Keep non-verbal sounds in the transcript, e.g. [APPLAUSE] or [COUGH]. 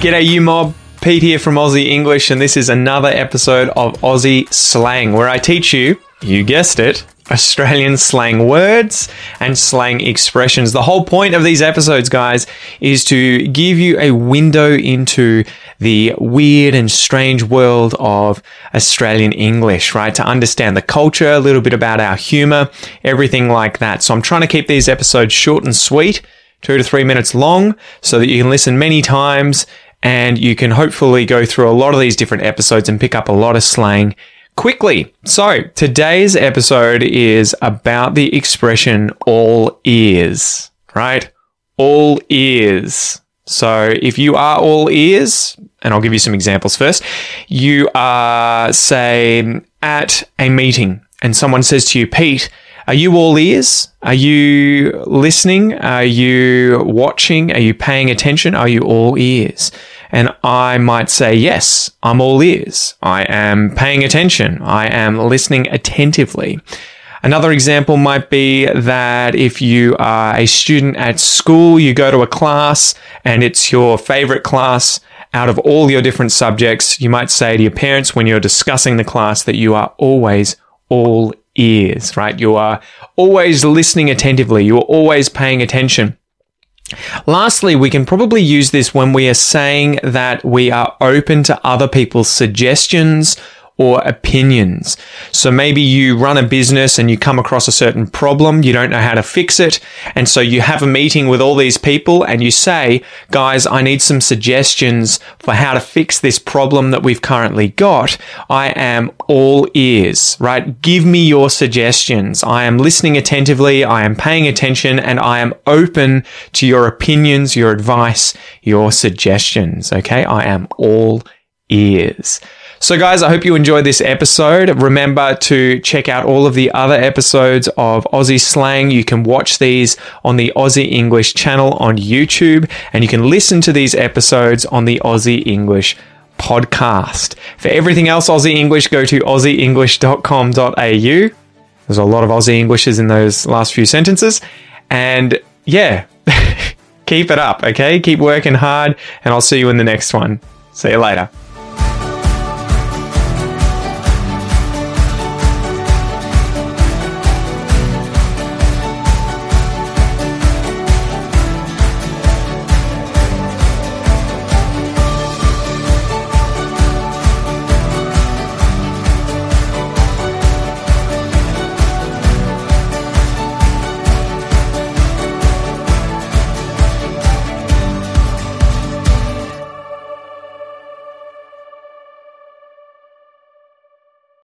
G'day, you mob. Pete here from Aussie English, and this is another episode of Aussie Slang, where I teach you, you guessed it, Australian slang words and slang expressions. The whole point of these episodes, guys, is to give you a window into the weird and strange world of Australian English, right? To understand the culture, a little bit about our humor, everything like that. So I'm trying to keep these episodes short and sweet two to three minutes long so that you can listen many times and you can hopefully go through a lot of these different episodes and pick up a lot of slang quickly. So, today's episode is about the expression all ears, right? All ears. So, if you are all ears, and I'll give you some examples first, you are, say, at a meeting and someone says to you, Pete, are you all ears? Are you listening? Are you watching? Are you paying attention? Are you all ears? And I might say, yes, I'm all ears. I am paying attention. I am listening attentively. Another example might be that if you are a student at school, you go to a class and it's your favorite class out of all your different subjects, you might say to your parents when you're discussing the class that you are always all ears, right? You are always listening attentively. You are always paying attention. Lastly, we can probably use this when we are saying that we are open to other people's suggestions or opinions. So maybe you run a business and you come across a certain problem, you don't know how to fix it, and so you have a meeting with all these people and you say, guys, I need some suggestions for how to fix this problem that we've currently got. I am all ears, right? Give me your suggestions. I am listening attentively, I am paying attention, and I am open to your opinions, your advice, your suggestions, okay? I am all ears. So, guys, I hope you enjoyed this episode. Remember to check out all of the other episodes of Aussie Slang. You can watch these on the Aussie English channel on YouTube, and you can listen to these episodes on the Aussie English podcast. For everything else Aussie English, go to aussieenglish.com.au. There's a lot of Aussie Englishes in those last few sentences. And yeah, [LAUGHS] keep it up, okay? Keep working hard, and I'll see you in the next one. See you later.